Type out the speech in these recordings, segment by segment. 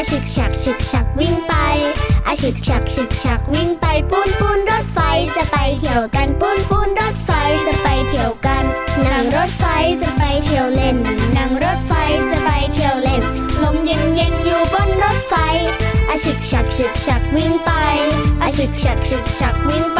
อาฉึกฉักฉึกฉักวิ่งไปอาฉึกฉักฉึกฉักวิ่งไปปูนปูนรถไฟจะไปเที่ยวกันปูนปูนรถไฟจะไปเที่ยวกันนั่งรถไฟจะไปเที่ยวเล่นนั่งรถไฟจะไปเที่ยวเล่น ลมเย็นเย็นอยู่บนรถไฟอาฉึกฉักฉึกฉักวิ่งไปอาฉึกฉักฉึกฉักวิ่งไป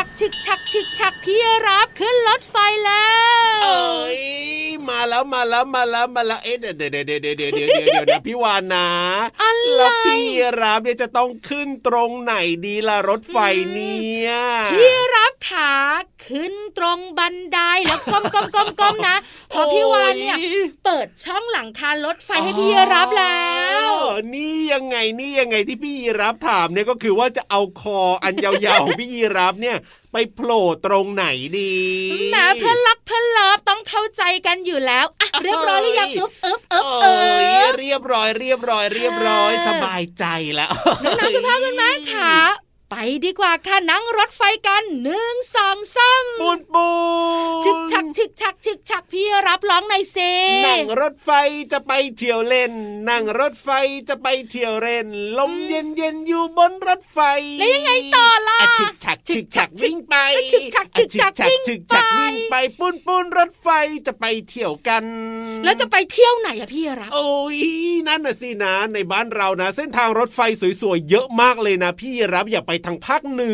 ก ชึกชักชึกชักพี่รับขึ้นรถไฟแล้วเอ้ยมาแล้วมาแล้วมาแล้วมาแล้วเอ๊ะเดี๋ยวเดี๋ยวเดี๋ยวเดี๋ยวเดี๋ยวเดี๋ยวพี่วานนะแล้วพี่รับเนี่ยจะต้องขึ้นตรงไหนดีล่ะรถไฟเนี่ยพี่รับขา ขึ้นตรงบันไดแล้วก้มก้มก้มก้มนะเพราะพี่วานเนี่ยโอ้เปิดช่องหลังคารถไฟให้พี่รับแล้วอ๋อนี่ยังไงนี่ยังไงที่พี่ยีรับถามเนี่ยก็คือว่าจะเอาคออันยาวๆของพี่ยีรับเนี่ยไปโผล่ตรงไหนดีแหมเพื่อนรักเพื่อนเลิฟต้องเข้าใจกันอยู่แล้วอะเรียบร้อยหรือยังอึ๊บอึ๊บอึ๊บเอเอ๊ยเรียบร้อยเรียบร้อยเรียบร้อยค่ะสบายใจแล้วน้องๆคุณพ่อคุณแม่ขา ไปดีกว่าค่ะนั่งรถไฟกันหนึ่งสองสามปูนปูนชึกชักชึกชักชึกชักพี่รับร้องหน่อยเซนั่งรถไฟจะไปเที่ยวเล่น นั่งรถไฟจะไปเที่ยวเล่น ลมเย็นเย็นๆอยู่บนรถไฟแล้วยังไงต่อล่ะอะฉึกฉักฉึกฉักวิ่งไปอะฉึกฉักฉึกฉักอะวิ่งฉึกฉักไปวิ่งไปปุ้นปุ้นรถไฟจะไปเที่ยวกัน แล้วจะไปเที่ยวไหนอะพี่รับ โอ้ยนั่นน่ะสินะในบ้านเรานะ เส้นทางรถไฟสวยๆเยอะมากเลยนะ พี่รับอย่าไปทางภาคเหนื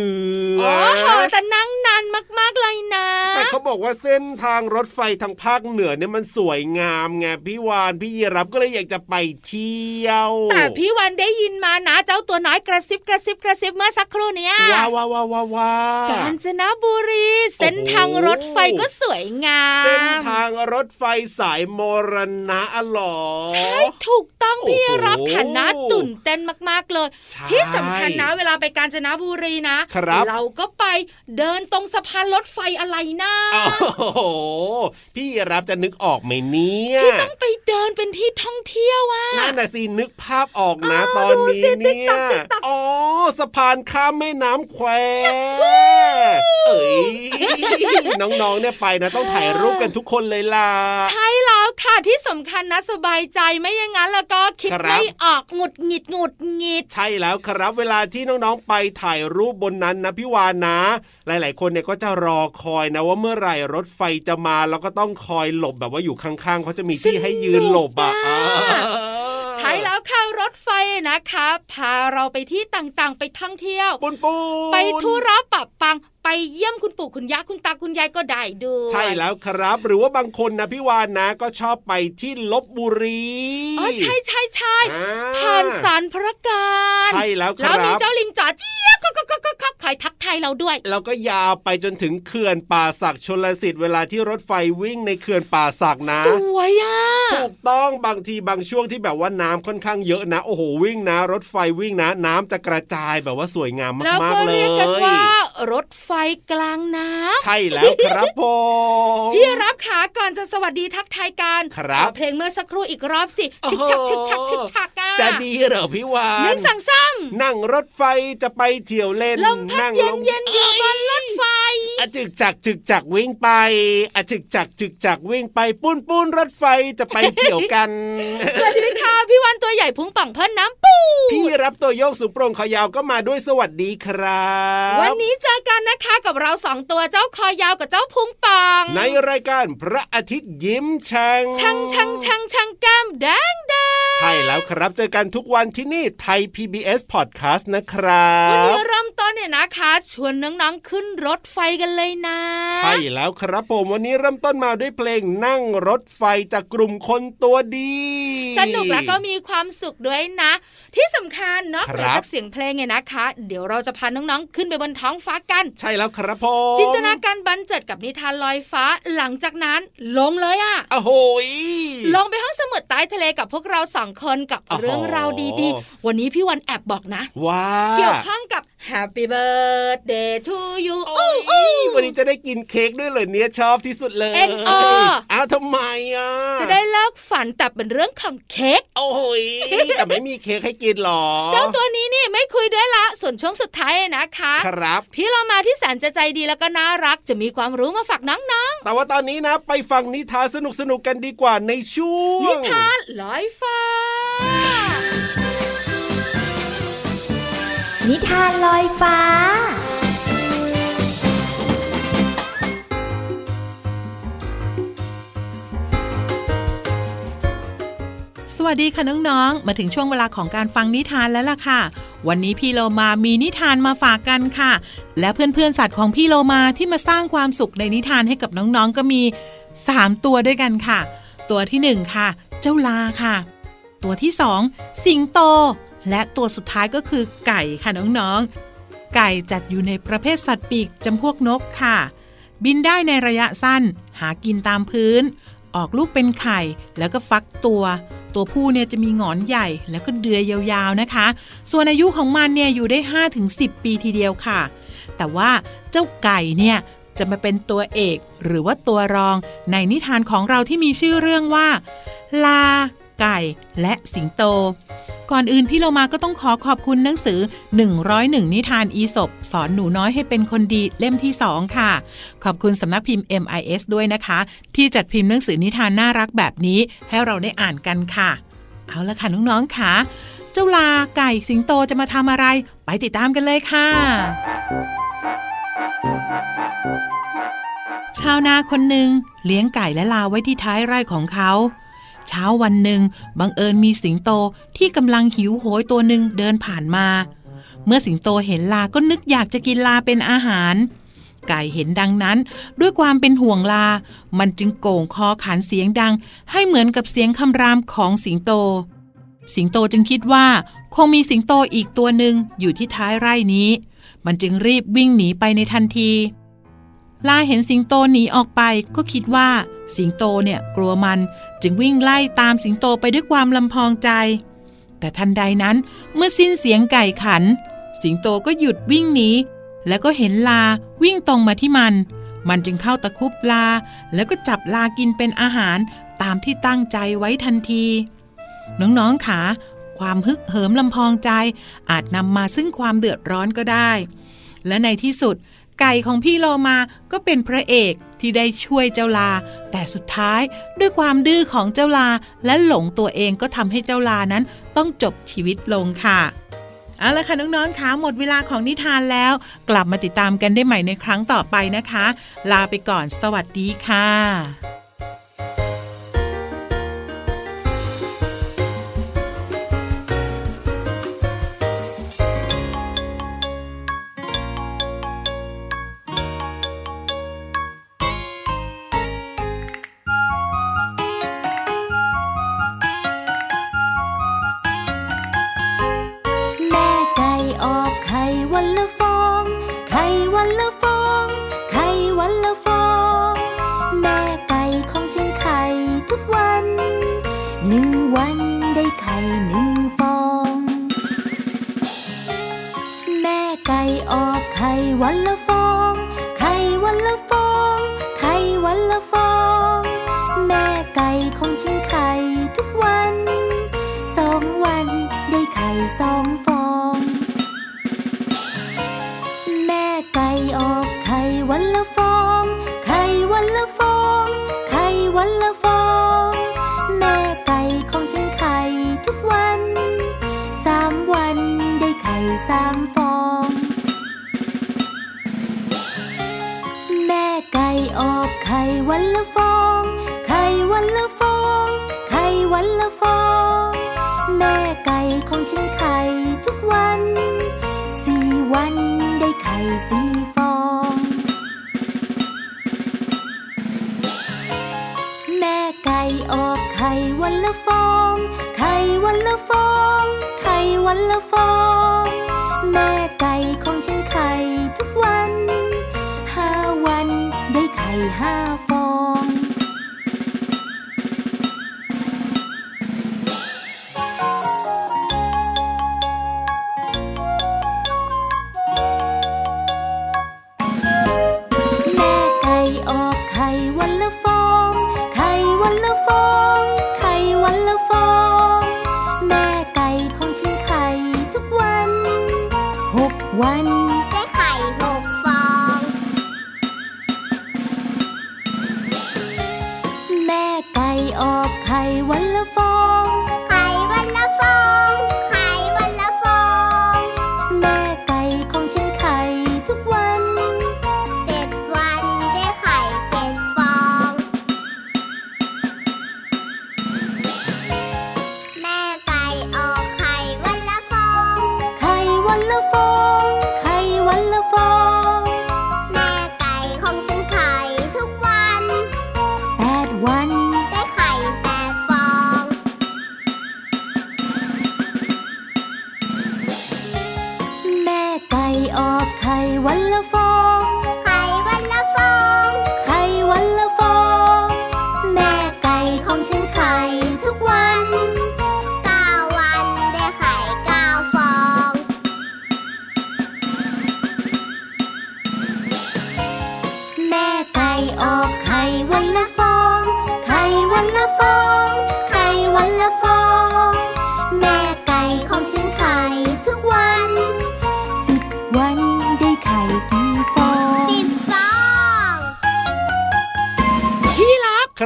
ออ๋อแต่นั่งนานมากๆเลยนะแต่เขาบอกว่าเส้นทางรถไฟทางภาคเหนือเนี่ยมันสวยงามไงพี่วานพี่ยีรับก็เลยอยากจะไปเที่ยวแต่พี่วันได้ยินมานะเจ้าตัวน้อยกระซิบกระซิบกระซิบเมื่อสักครู่เนี้ยว้าวว้าวว้าวว้าวว้าวกาญจนบุรีเส้นทางรถไฟก็สวยงามเส้นทางรถไฟสายมรณะอะเหรอใช่ถูกต้องพี่โอ้โหรับฐานะตื่นเต้นมากๆเลยใช่ที่สำคัญนะเวลาไปกาญจนบุรีนะครับเราก็ไปเดินตรงสะพานรถไฟอะไรนะโอ้โหพี่รับจะนึกออกไหมเนี่ยที่ต้องไปเดินเป็นที่ท่องเที่ยวอะนั่นน่ะสินึกภาพออกนะอ้าวตอนนี้ดูสิติ๊เนี่กยต๊อกติ๊กต๊อกอ๋อสะพานข้ามแม่น้ำแควเอ้ยน้องๆเนี่ยไปนะต้องถ่ายรูปกันทุกคนเลยล่ะใช่แล้วค่ะที่สำคัญนะสบายใจไม่อย่างนั้นแล้วก็คิดครับไม่ออกหงุดหงิดหงุดหงิด ใช่แล้วครับเวลาที่น้องๆไปถ่ายรูปบนนั้นนะพี่วานนะ หลาย ๆ คนเนี่ยก็จะรอคอยนะว่าเมื่อไหร่รถไฟจะมาแล้วก็ต้องคอยหลบแบบว่าอยู่ข้าง ๆเขาจะมีที่ให้ยืนหลบอะสนุกอะอ่าใช่แล้วค่ะรถไฟนะคะ พาเราไปที่ต่างๆ ไปท่องเที่ยวปุนปูนไปทุระปะปังไปเยี่ยมคุณปู่คุณย่าคุณตาคุณยายก็ได้ด้วยใช่แล้วครับ หรือว่าบางคนนะพี่วานนะก็ชอบไปที่ลบบุรีอ๋อใช่ใช่ใช่อ่ผ่านสารพระการใช่แล้วคแล้รัวมีบเจ้าลิงจ๋าเจี๊ยบ ก็ก็ก็ก็ก็ขอยทักทายเราด้วยแล้วก็ยาวไปจนถึงเขื่อนป่าสักชนลสิทธิ์เวลาที่รถไฟวิ่งในเขื่อนป่าสักนะสวยอะถูกต้องบางทีบางช่วงที่แบบว่าน้ำค่อนข้างเยอะนะโอ้โหวิ่งนะ รถไฟวิ่งนะ น้ำจะกระจายแบบว่าสวยงามแล้วมากก็ๆเลเรียกกันว่ารถไฟกลางน้ำใช่แล้วครับผมพี่รับขาก่อนจะสวัสดีทักทายกันครับขอเพลงเมื่อสักครู่อีกรอบสิชิกชักชิกชักชิกชักอะจะดีเหรอพี่วานหนึ่งสั่งซ้นั่งรถไฟจะไปเที่ยวเล่นำลมพัดนั่งเย็ลนมเย็นๆอยู่บนรถไฟอะจึกจักจึกจักวิ่งไปอะจึกจักจึกจักวิ่งไปปุ้นปุ้นรถไฟจะไปเที่ยวกัน สวัสดีค่ะ พี่วันตัวใหญ่พุงป่องเพิ่นน้ำปูพี่รับตัวโยกสูงโปร่งขอยาวก็มาด้วยสวัสดีครับ วันนี้เจอกันนะคะกับเราสองตัวเจ้าคอยาวกับเจ้าพุงป่อง ในรายการพระอาทิตย์ยิ้มแฉ่งช่างช่างช่างช่างแก้มแดงแดงใช่แล้วครับเจอกันทุกวันที่นี่ไทย PBS Podcast นะครับ วันนี้เริ่มต้นเนี่ยนะคะ ชวนน้องๆขึ้นรถไฟกันเลยนะ ใช่แล้วครับผมวันนี้เริ่มต้นมาด้วยเพลงนั่งรถไฟจากกลุ่มคนตัวดี สนุกแล้วก็มีความสุขด้วยนะ ที่สำคัญเนาะครับเหนือจากเสียงเพลงเนี่ยนะคะ เดี๋ยวเราจะพาน้องๆขึ้นไปบนท้องฟ้ากัน ใช่แล้วครับผมจินตนาการบันเจิดกับนิทานลอยฟ้าหลังจากนั้นลงเลยอะโอ้โหยลงไปห้องสมุดใต้ทะเลกับพวกเราสองคนกับโอ้โหเรื่องราวดีๆ วันนี้พี่วันแอบบอกนะว้าเกี่ยวข้องกับ Happy Birthday to you โอ้ยวันนี้จะได้กินเค้กด้วยเหรอเนี่ยชอบที่สุดเลย NO อ้าวทำไมอะ จะได้เลิกฝันแต่เป็นเรื่องของเค้ก โอ้โหยแต่ไม่มีเค้กให้กินหรอ เจ้าตัวนี้นี่ไม่คุยด้วยละ ส่วนช่วงสุดท้ายนะคะ ครับ พี่เรามาที่แสนจะใจดีแล้วก็น่ารักจะมีความรู้มาฝากน้องแต่ว่าตอนนี้นะ ไปฟังนิทานสนุกสนุกๆกันดีกว่าในช่วๆงนิทานลอยฟ้า นิทานลอยฟ้า สวัสดีค่ะน้องๆ มาถึงช่วงเวลาของการฟังนิทานแล้วล่ะค่ะ วันนี้พี่โลมามีนิทานมาฝากกันค่ะ และเพื่อนๆสัตว์ของพี่โลมาที่มาสร้างความสุขในนิทานให้กับน้องๆก็มี 3 ตัวด้วยกันค่ะ ตัวที่ 1 ค่ะ เจ้าลาค่ะ ตัวที่ 2 สิงโต และตัวสุดท้ายก็คือไก่ค่ะน้องๆ ไก่จัดอยู่ในประเภทสัตว์ปีกจำพวกนกค่ะ บินได้ในระยะสั้น หากินตามพื้น ออกลูกเป็นไข่แล้วก็ฟักตัว ตัวผู้เนี่ยจะมีหงอนใหญ่แล้วก็เดือยยาวๆนะคะ ส่วนอายุของมันเนี่ยอยู่ได้ 5-10 ปีทีเดียวค่ะ แต่ว่าเจ้าไก่เนี่ยจะมาเป็นตัวเอกหรือว่าตัวรองในนิทานของเราที่มีชื่อเรื่องว่า ลา ไก่ และสิงโต ก่อนอื่นพี่เรามาก็ต้องขอขอบคุณหนังสือ 101 นิทานอีสบสอนหนูน้อยให้เป็นคนดีเล่มที่ 2 ค่ะ ขอบคุณสำนักพิมพ์ MIS ด้วยนะคะ ที่จัดพิมพ์หนังสือนิทานน่ารักแบบนี้ ให้เราได้อ่านกันค่ะ เอาละค่ะน้องๆค่ะ เจ้าลาไก่สิงโตจะมาทำอะไร ไปติดตามกันเลยค่ะ ชาวนาคนหนึ่งเลี้ยงไก่และลาไว้ที่ท้ายไร่ของเขา เช้าวันหนึ่งบังเอิญมีสิงโตที่กำลังหิวโหยตัวหนึ่งเดินผ่านมา เมื่อสิงโตเห็นลาก็นึกอยากจะกินลาเป็นอาหาร ไก่เห็นดังนั้นด้วยความเป็นห่วงลา มันจึงโก่งคอขานเสียงดัง ให้เหมือนกับเสียงคำรามของสิงโต สิงโตจึงคิดว่า คงมีสิงโตอีกตัวหนึ่งอยู่ที่ท้ายไร่นี้ มันจึงรีบวิ่งหนีไปในทันที ลาเห็นสิงโตหนีออกไปก็คิดว่า สิงโตเนี่ยกลัวมันจึงวิ่งไล่ตามสิงโตไปด้วยความลำพองใจ แต่ทันใดนั้นเมื่อสิ้นเสียงไก่ขัน สิงโตก็หยุดวิ่งหนีแล้วก็เห็นลาวิ่งตรงมาที่มัน มันจึงเข้าตะคุบลา แล้วก็จับลากินเป็นอาหารตามที่ตั้งใจไว้ทันที น้องๆขาความฮึกเหิมลำพองใจ อาจนำมาซึ่งความเดือดร้อนก็ได้ และในที่สุด ไก่ของพี่โลมาก็เป็นพระเอกที่ได้ช่วยเจ้าลา แต่สุดท้ายด้วยความดื้อของเจ้าลาและหลงตัวเองก็ทำให้เจ้าลานั้นต้องจบชีวิตลงค่ะเอาละค่ะน้องๆคะหมดเวลาของนิทานแล้ว กลับมาติดตามกันได้ใหม่ในครั้งต่อไปนะคะ ลาไปก่อนสวัสดีค่ะ ไข่วันละฟ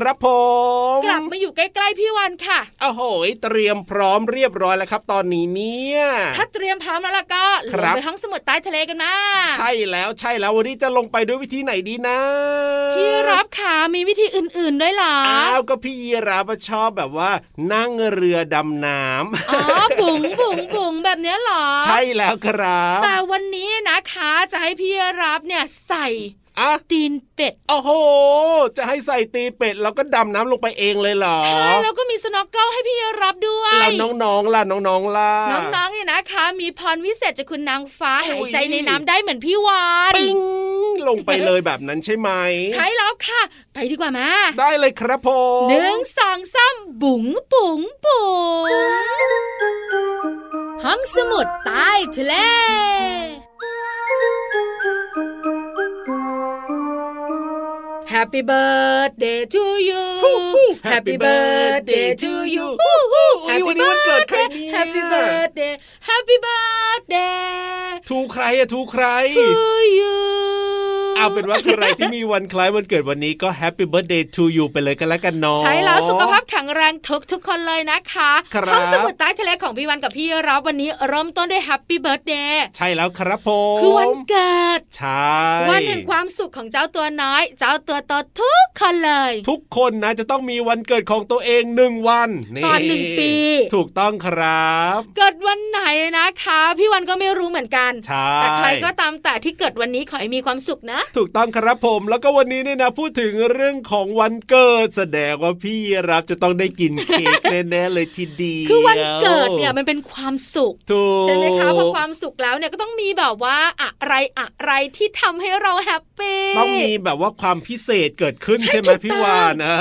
ครับผมกลับมาอยู่ใกล้ๆพี่วันค่ะโอ้โหเตรียมพร้อมเรียบร้อยแล้วครับ ตอนนี้เนี่ยถ้าเตรียมพร้อมแล้วล่ะก็ลครังบไปห้องสมุดใต้ทะเลกันมาใช่แล้วใช่แล้ววันนี้จะลงไปด้วยวิธีไหนดีนะพี่รับขามีวิธีอื่นๆด้วยเหรออ้าวก็พี่ยีราฟชอบแบบว่า นั่งเรือดำน้ำอ๋อบุ๋งบุ๋งบุ๋งแบบเนี้ยเหรอ ใช่แล้วครับ แต่วันนี้นะคะจะให้พี่รับเนี่ยใส่ อะตีนเป็ด โอ้โห จะให้ใส่ตีนเป็ดแล้วก็ดำน้ำลงไปเองเลยเหรอ ใช่ แล้วก็มี snorkel ให้พี่รับด้วย แล้วน้องๆล่ะน้องๆล่ะ น้องๆเนี่ยนะคะ มีพรวิเศษจากคุณนางฟ้าโอ้หายใจในน้ำได้เหมือนพี่วานปิ้งลงไปเลยแบบนั้นใช่ไหม ใช่แล้วค่ะ ไปดีกว่ามาได้เลยครับผมหนึ่งสองสามบุ๋งบุ๋งบุ๋งห้องสมุดใต้ทะเล Happy birthday to you Happy birthday to you อุ๊ยวันนี้วันเกิดใครเนี่ย Happy birthday Happy birthday to ใครอะ to ใคร to you เอาเป็นว่าใครที่มีวันคล้ายวันเกิดวันนี้ก็ Happy birthday to you ไปเลยกันแล้วกันเนาะใช่แล้วสุขภาพแข็งแรงทุกทุกๆคนเลยนะคะครับห้องสมุดใต้ทะเลของพี่วันกับพี่รับวันนี้เริ่มต้นด้วย Happy birthday ใช่แล้วครับผมคือวันเกิดใช่วันแห่งความสุขของเจ้าตัวน้อย เจ้าตัวโตทุกคนเลย ทุกคนนะจะต้องมีวันเกิดของตัวเองหนึ่งวันตอนหนึ่งปี ถูกต้องครับ เกิดวันไหนนะคะ พี่วันก็ไม่รู้เหมือนกันใช่แต่ใครก็ตามแต่ที่เกิดวันนี้ขอให้มีความสุขนะถูกต้องครับผมแล้วก็วันนี้เนี่ยนะ พูดถึงเรื่องของวันเกิด แสดงว่าพี่รับจะต้องได้กินเค้กแน่ๆเลยทีเดียวคือวันเกิดเนี่ยมันเป็นความสุขถูกใช่ไหมคะเพราะความสุขแล้วเนี่ยก็ต้องมีแบบว่าอะไรอะไรที่ทำให้เราแฮปปี้ต้องมีแบบว่าความพิเศษเกิดขึ้นใช่ใช่ไหมถูกพี่ต้องวานนะ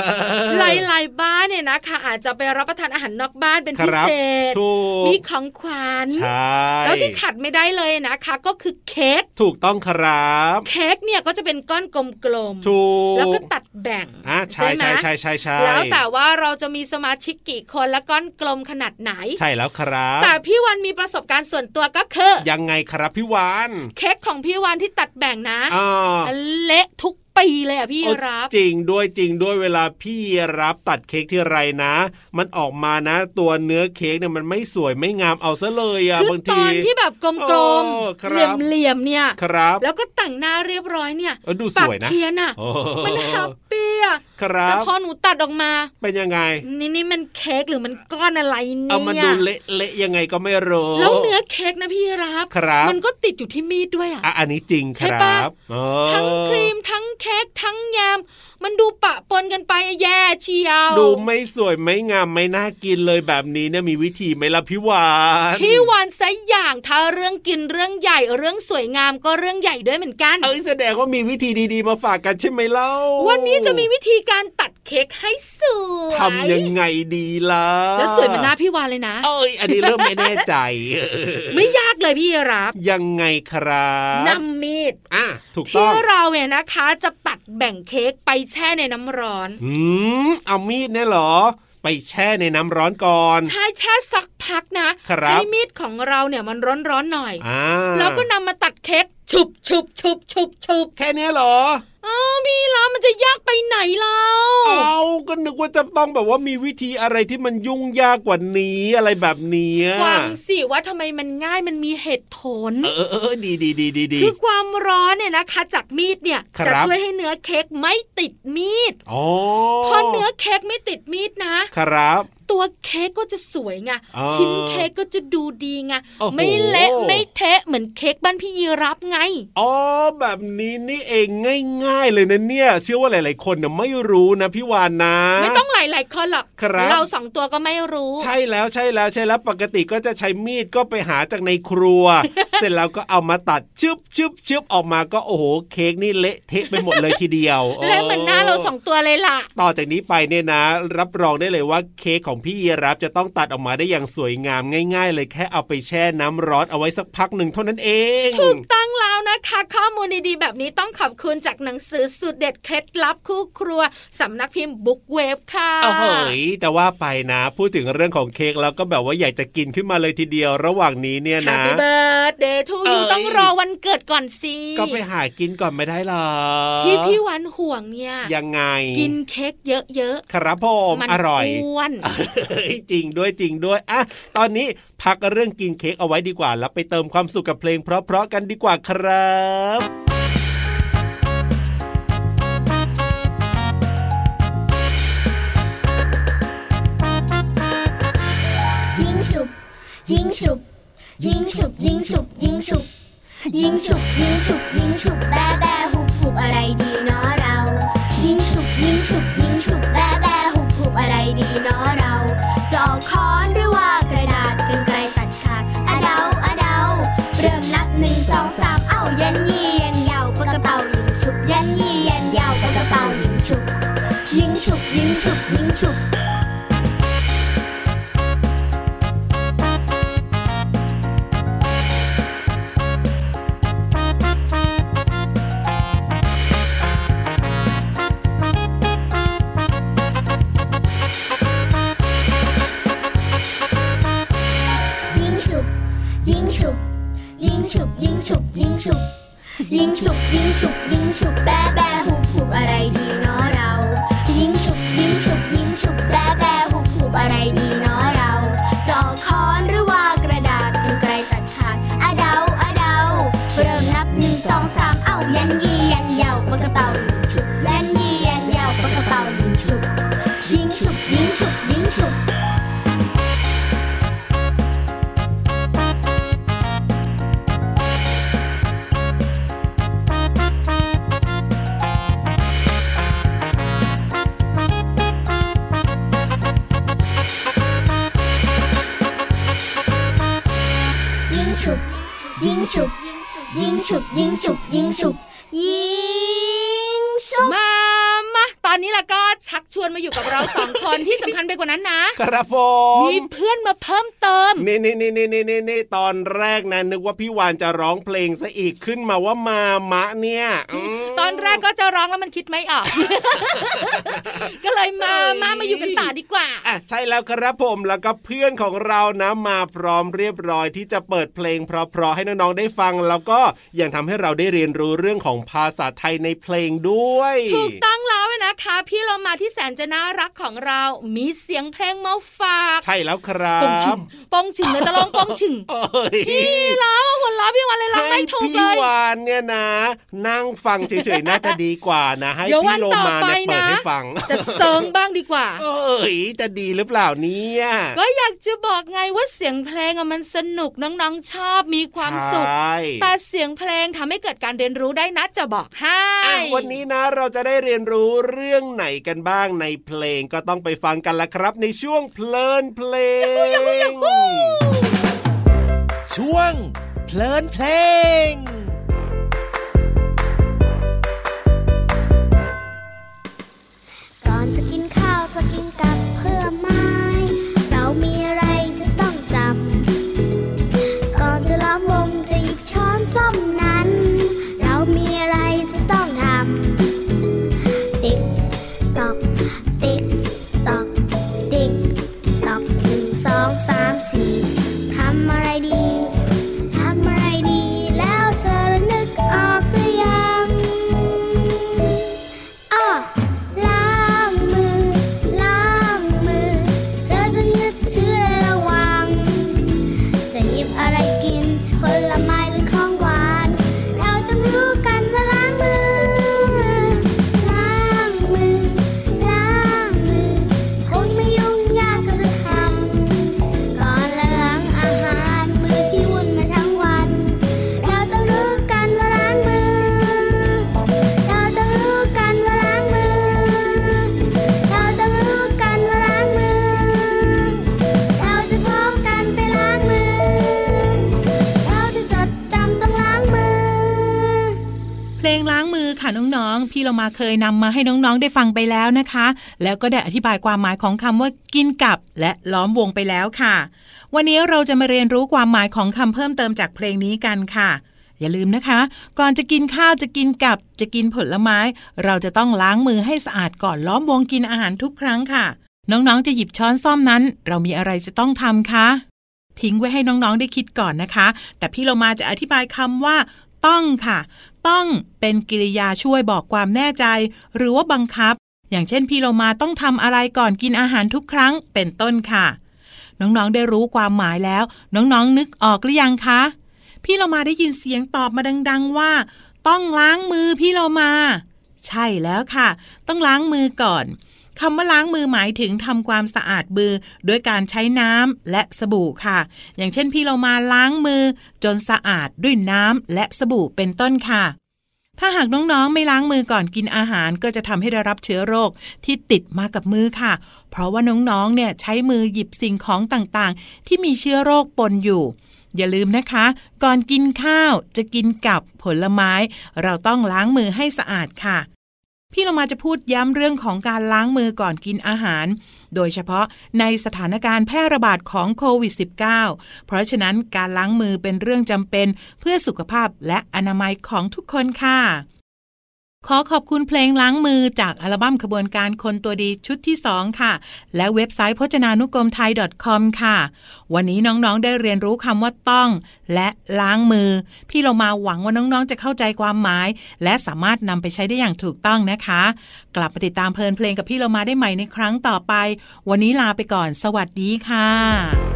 หลายๆบ้านเนี่ยนะคะอาจจะไปรับประทานอาหารนอกบ้านเป็นคพิรับเศษถูกมีของขวัญใช่แล้วที่ขาดไม่ได้เลยนะคะ ก็คือเค้กถูกต้องครับ เค้กเนี่ยเนี่ยก็จะเป็นก้อนกลมๆถูกแล้วก็ตัดแบ่งอะใช่ไหมใช่ใช่ใช่ใช่แล้วแต่ว่าเราจะมีสมาชิกกี่คนและก้อนกลมขนาดไหน ใช่แล้วครับ แต่พี่วันมีประสบการณ์ส่วนตัวก็คือ ยังไงครับพี่วานเค้กของพี่วันที่ตัดแบ่งนะอ่าเละทุกปีเลยอะพี่โอ้รับจริงด้วยจริงด้วยเวลาพี่รับตัดเค้กที่ไรนะ มันออกมานะ ตัวเนื้อเค้กเนี่ยมันไม่สวยไม่งามเอาซะเลยอะคือบางตทีอนที่แบบกลโอ้มคๆรับเหลี่ยมๆเนี่ยครับ แล้วก็แต่งหน้าเรียบร้อยเนี่ยเออดูสปักวยนะเทียนอะโอ้มันแฮปปี้อะครัแต่บพอหนูตัดออกมา เป็นยังไง นี่นี่มันเค้กหรือมันก้อนอะไรเนี่ยเอามาดูเละเละยังไงก็ไม่รู้แล้วเนื้อเค้กนะพี่รับครับมันก็ติดอยู่ที่มีดด้วยอะอะอันนี้จริงคใช่รัปะบเออทั้งครีมทั้งเค้กทั้งแยม มันดูปะปนกันไปอะแย่เชียว ดูไม่สวยไม่งามไม่น่ากินเลยแบบนี้เนี่ยมีวิธีไหมล่ะพี่วานพี่วันซะอย่างถ้าเรื่องกินเรื่องใหญ่เรื่องสวยงามก็เรื่องใหญ่ด้วยเหมือนกัน เอ้ยแสดงว่ามีวิธีดีๆมาฝากกันใช่ไหมเล่า วันนี้จะมีวิธีการตัดเค้กให้สวยทำยังไงดีล่ะแล้วสวยเหมือนหน้าพี่วานเลยนะ เอ้ย อันนี้เริ่มไม่แน่ใจ ไม่ยากเลยพี่รับ ยังไงครับนำมีดอะถูกต้ที่องเราเนี่ยนะคะ จะตัดแบ่งเค้กไปแช่ในน้ำร้อนอืมเอามีดเนี่ยเหรอ ไปแช่ในน้ำร้อนก่อน ใช่แช่สักพักนะครับให้มีดของเราเนี่ยมันร้อนๆหน่อยอ่าแล้วก็นำมาตัดเค้กชุบชุบชุบชุบชุบแค่เนี้ยเหรอ อ้าวพี่รับมันจะยากไปไหนเล่าเอาก็นึกว่าจะต้องแบบว่ามีวิธีอะไรที่มันยุ่งยากกว่านี้อะไรแบบเนี้ยฟังสิว่าทำไมมันง่ายมันมีเหตุผลเออเออเออดีดีดีดีดีคือความร้อนเนี่ยนะคะ จากมีดเนี่ยครับจะช่วยให้เนื้อเค้กไม่ติดมีดอ๋อพอเนื้อเค้กไม่ติดมีดนะครับ ตัวเค้กก็จะสวยไงอ๋อชิ้นเค้กก็จะดูดีไงโอ้โหไม่เละไม่เทะเหมือนเค้กบ้านพี่ยีรับไงอ๋อแบบนี้นี่เองง่าย ๆ เลยนะเนี่ย เชื่อว่าหลาย ๆ คนน่ะไม่รู้นะพี่วานนะ ไม่ต้องหลายๆคนหรอกครับเราสองตัวก็ไม่รู้ ใช่แล้วใช่แล้วใช่แล้วปกติก็จะใช้มีดก็ไปหาจากในครัว เสร็จแล้วก็เอามาตัดชึบชึบชึบออกมาก็โอ้โหเค้กนี่เละเทะไปหมดเลยทีเดียวและเหมือนหน้าเราสองตัวเลยล่ะ ต่อจากนี้ไปเนี่ยนะ รับรองได้เลยว่าเค้กของพี่ยีรับจะต้องตัดออกมาได้อย่างสวยงามง่าย ๆ เลยแค่เอาไปแช่น้ำร้อนเอาไว้สักพักหนึ่งเท่านั้นเองถูกต้องแล้วนะคะข้อมูลดีๆ แบบนี้ต้องขอบคุณจากหนังสือสุดเด็ดเคล็ดลับคู่ครัวสำนักพิมพ์บุ๊กเวฟค่ะเอาเฮ้ยแต่ว่าไปนะ พูดถึงเรื่องของเค้กแล้วก็แบบว่าอยากจะกินขึ้นมาเลยทีเดียวระหว่างนี้เนี่ยแฮปนะปี้เบิbirthday to เอ้ย you ต้องรอวันเกิดก่อนสิก็ไปหากินก่อนไม่ได้หรอที่พี่วันห่วงเนี่ยยังไง กินเค้กเยอะครับผมๆมันอร่อยอ้วนเฮ้ยจริงด้วยจริงด้วยอะตอนนี้พักเรื่องกินเค้กเอาไว้ดีกว่า แล้วไปเติมความสุขกับเพลงเพราะๆกันดีกว่าครับยิงสุบยิงสุบยิงสุบยิงสุบยิงสุบยิงสุบยิงสุบแบแบหุบหุบอะไรดีนาะ そ。 ครับผม มีเพื่อนมาเพิ่ม เติมนี่นี่นี่นี่นี่นี่ตอนแรกนะนึกว่าพี่วานจะร้องเพลงซะอีกขึ้นมาว่ามามะเนี่ยมตอนแรกก็จะร้องแล้วมันคิดไม่ออก ก็เลยมามามาอยู่กันต่อดีกว่าอะใช่แล้วครับผมแล้วก็เพื่อนของเรานะมาพร้อมเรียบร้อยที่จะเปิดเพลง เพราะๆให้น้องๆได้ฟัง แล้วก็ยังทำให้เราได้เรียนรู้เรื่องของภาษาไทยในเพลงด้วยถูกต้องแล้วนะคะพี่เรามาที่แสนจะน่ารักของเรา มีเสียงเพลงมาฝาก ใช่แล้วครับปองชึงปองชึงเลยจะร้องปองชึงเอ้ยพี่ล้อหัวล้อพี่วันเลยร้องไม่ถูกให้เลพี่ยวานเนี่ยนะ นั่งฟังเฉยๆน่าจะดีกว่านะ ให้เดี๋ยววัพี่นโลต่อมาเนี่ยไปเปิดนะให้ฟัง จะเซิงบ้างดีกว่า เอ้ยจะดีหรือเปล่าเนี่ยก็อยากจะบอกไงว่าเสียงเพลงอะมันสนุกน้องๆชอบมีความสุขใช่แต่เสียงเพลงทำให้เกิดการเรียนรู้ได้นะจะบอกให้อะวันนี้นะเราจะได้เรียนรู้เรื่องไหนกันบ้างในเพลงก็ต้องไปฟังกันละครับ ในช่วงเพลินเพลงช่วงเพลินเพลง เรามาเคยนำมาให้น้องๆได้ฟังไปแล้วนะคะ แล้วก็ได้อธิบายความหมายของคำว่ากินกับ และล้อมวงไปแล้วค่ะ วันนี้เราจะมาเรียนรู้ความหมายของคำเพิ่มเติมจากเพลงนี้กันค่ะ อย่าลืมนะคะ ก่อนจะกินข้าวจะกินกับจะกินผลไม้ เราจะต้องล้างมือให้สะอาดก่อนล้อมวงกินอาหารทุกครั้งค่ะ น้องๆจะหยิบช้อนซ่อมนั้น เรามีอะไรจะต้องทำคะทิ้งไว้ให้น้องๆได้คิดก่อนนะคะ แต่พี่เรามาจะอธิบายคำว่า ต้องค่ะ ต้องเป็นกริยาช่วยบอกความแน่ใจ หรือว่าบังคับ อย่างเช่นพี่โลมาต้องทำอะไรก่อนกินอาหารทุกครั้งเป็นต้นค่ะ น้องๆได้รู้ความหมายแล้ว น้องๆนึกออกหรือยังคะ พี่โลมาได้ยินเสียงตอบมาดัง ๆ ว่า ต้องล้างมือพี่โลมา ใช่แล้วค่ะ ต้องล้างมือก่อน คำว่าล้างมือหมายถึงทำความสะอาดมือด้วยการใช้น้ำและสบู่ค่ะ อย่างเช่นพี่เรามาล้างมือจนสะอาดด้วยน้ำและสบู่เป็นต้นค่ะถ้าหากน้องๆ ไม่ล้างมือก่อนกินอาหารก็จะทำให้ได้รับเชื้อโรคที่ติดมากับมือค่ะ เพราะว่าน้องๆ เนี่ยใช้มือหยิบสิ่งของต่างๆ ที่มีเชื้อโรคปนอยู่ อย่าลืมนะคะ ก่อนกินข้าวจะกินกับผลไม้ เราต้องล้างมือให้สะอาดค่ะ พี่เรามาจะพูดย้ำเรื่องของการล้างมือก่อนกินอาหาร โดยเฉพาะในสถานการณ์แพร่ระบาดของโควิด -19 เพราะฉะนั้นการล้างมือเป็นเรื่องจำเป็นเพื่อสุขภาพและอนามัยของทุกคนค่ะ ขอขอบคุณเพลงล้างมือจากอัลบั้มขบวนการคนตัวดีชุดที่ 2 ค่ะ และเว็บไซต์พจนานุกรมไทย .com ค่ะ วันนี้น้องๆได้เรียนรู้คำว่าต้อง และล้างมือ พี่เรามาหวังว่าน้องๆจะเข้าใจความหมาย และสามารถนำไปใช้ได้อย่างถูกต้องนะคะ กลับมาติดตามเพลินเพลงกับพี่เรามาได้ใหม่ในครั้งต่อไป วันนี้ลาไปก่อน สวัสดีค่ะ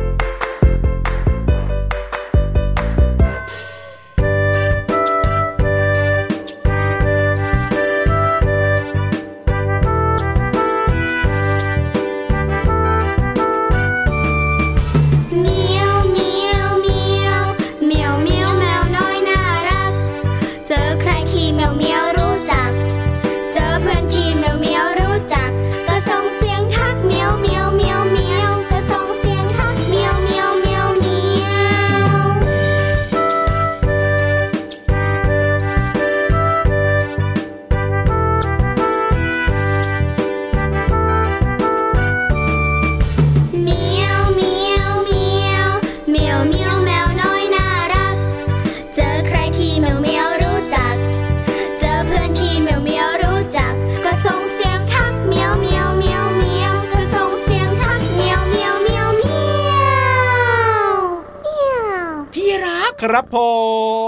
ครับผ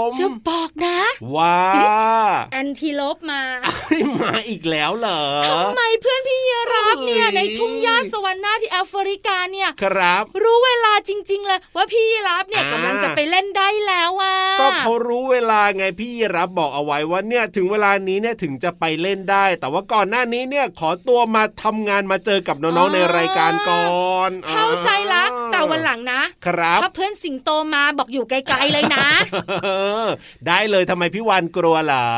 ม จะบอกนะ ว่าแอนทีโลปมามาอีกแล้วเหรอทำไมเพื่อนพี่ยีรับเนี่ยเฮ้ยในทุ่งหญ้าสวรรค์นาที่แอฟริกาเนี่ยครับ รู้เวลาจริง ๆ เลยว่าพี่ยีรับเนี่ยอ่ากำลังจะไปเล่นได้แล้วว่ะก็เขารู้เวลาไงพี่รับบอกเอาไว้ว่าเนี่ยถึงเวลานี้เนี่ยถึงจะไปเล่นได้ แต่ว่าก่อนหน้านี้เนี่ยขอตัวมาทำงานมาเจอกับน้องๆในรายการก่อนเข้าใจละแต่วันหลังนะ ครับถ้าเพื่อนสิงโตมาบอกอยู่ไกลๆเลยนะ ได้เลยทำไมพี่วานกลัวเหรอ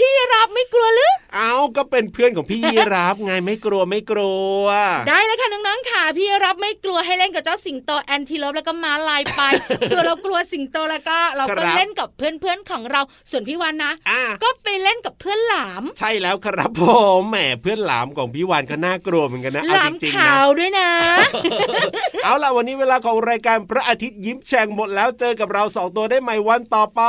พี่ยีรับไม่กลัวหรือ เอ้าก็เป็นเพื่อนของพี่ยีรับไงไม่กลัวไม่กลัว ได้เลยค่ะน้องๆค่ะ พี่ยีรับไม่กลัวให้เล่นกับเจ้าสิงโตแอนทีโลปแล้วก็ม้าลายไป ส่วนเรากลัวสิงโตแล้วก็ เราก็เล่นกับเพื่อนๆของเรา ส่วนพี่วันนะอะก็ไปเล่นกับเพื่อนหลาม ใช่แล้วครับผมแหมเพื่อนหลามของพี่วานก็น่ากลัวเหมือนกันนะหเอาลาจมริงๆขานะวด้วยนะ เอาล่ะวันนี้เวลาของรายการพระอาทิตย์ยิ้มแฉ่งหมดแล้วเจอกับเราสองตัวได้ใหม่วันต่อไป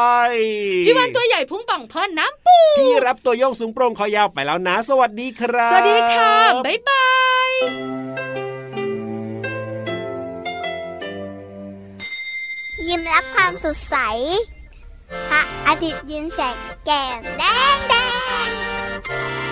พี่วันตัวใหญ่พุ่งป่องพ่นน้ำปูพี่รับตัวโยงสูงโปร่งคอยาวไปแล้วนะ สวัสดีครับ สวัสดีค่ะ บ๊ายบายยิ้มรับความสดใสพระอาทิตย์ยิ้มแฉกแก้มแดงแดง